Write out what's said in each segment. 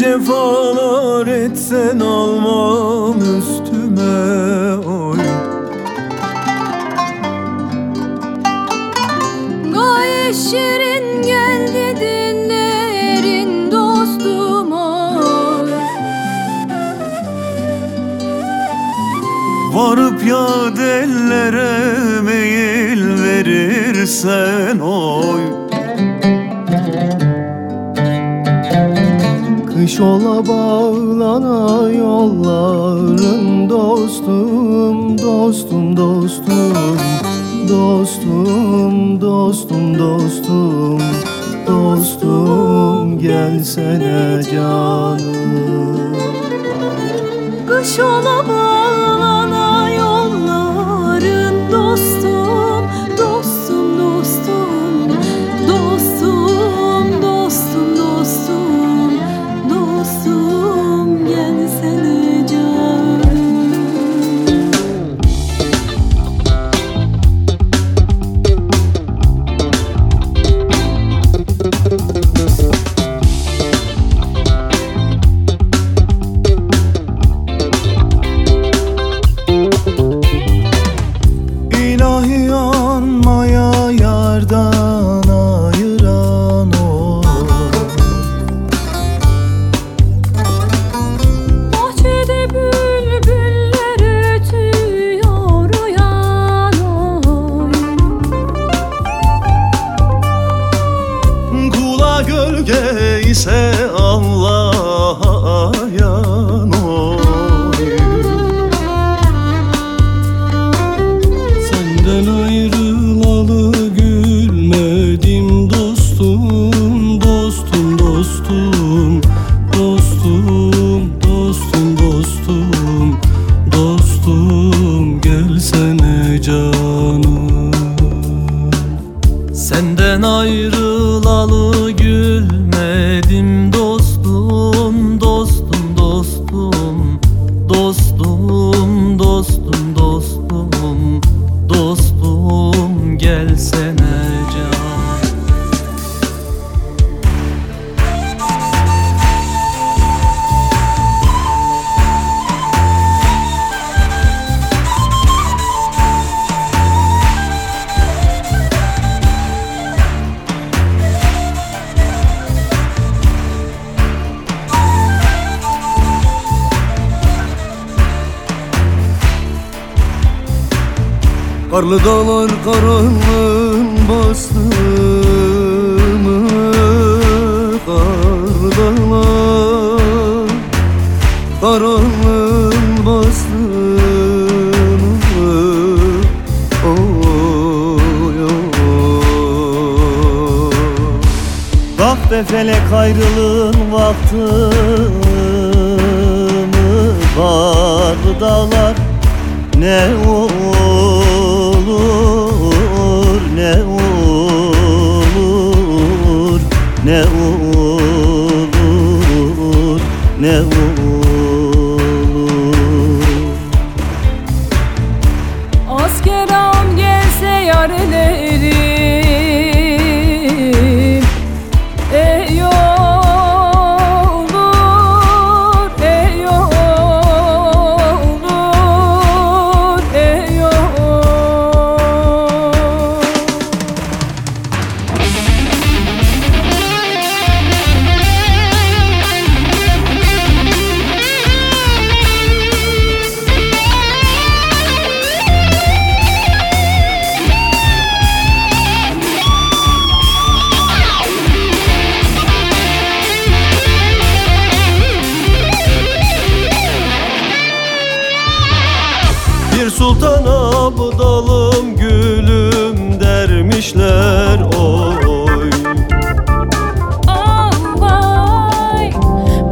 cefalar etsen almam üstüme oy. Gayet şirin geldi dinlerin dostum oy. Varıp ya dellere meyil verirsen oy Kış ola bağlana yolların dostum, dostum, dostum Dostum, dostum, dostum, dostum Gelsene canım. Kış ola bağlana İlahi anmaya yardan ayrılalı gülmedim dostum dostum dostum dostum dostum dostum dostum. Gelsene Karlı dağlar karanlığın bastı mı? Karlı dağlar karanlığın bastı mı? Oy. Kahve felek ayrılığın vakti mı? Karlı dağlar ne olur ne olur ne olur ne olur Bir sultan abdalım gülüm dermişler. Oy Ah vay.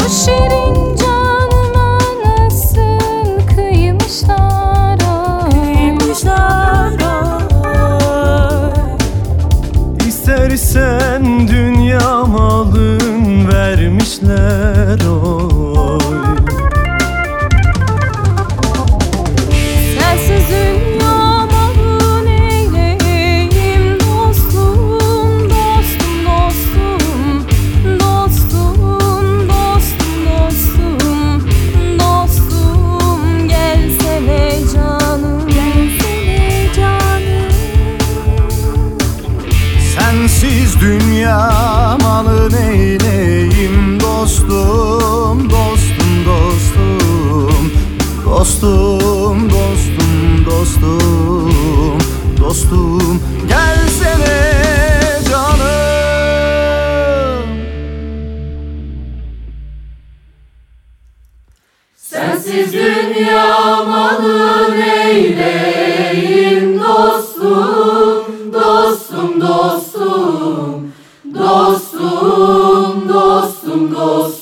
Bu şirin canıma nasıl kıymışlar ay Kıymışlar ay İstersen dünya malın vermişler oy neyleyim dostum dostum dostum. Dostum dostum dostum. Dostum gelsene canım. Sensiz dünya malı neyleyim dostum dostum,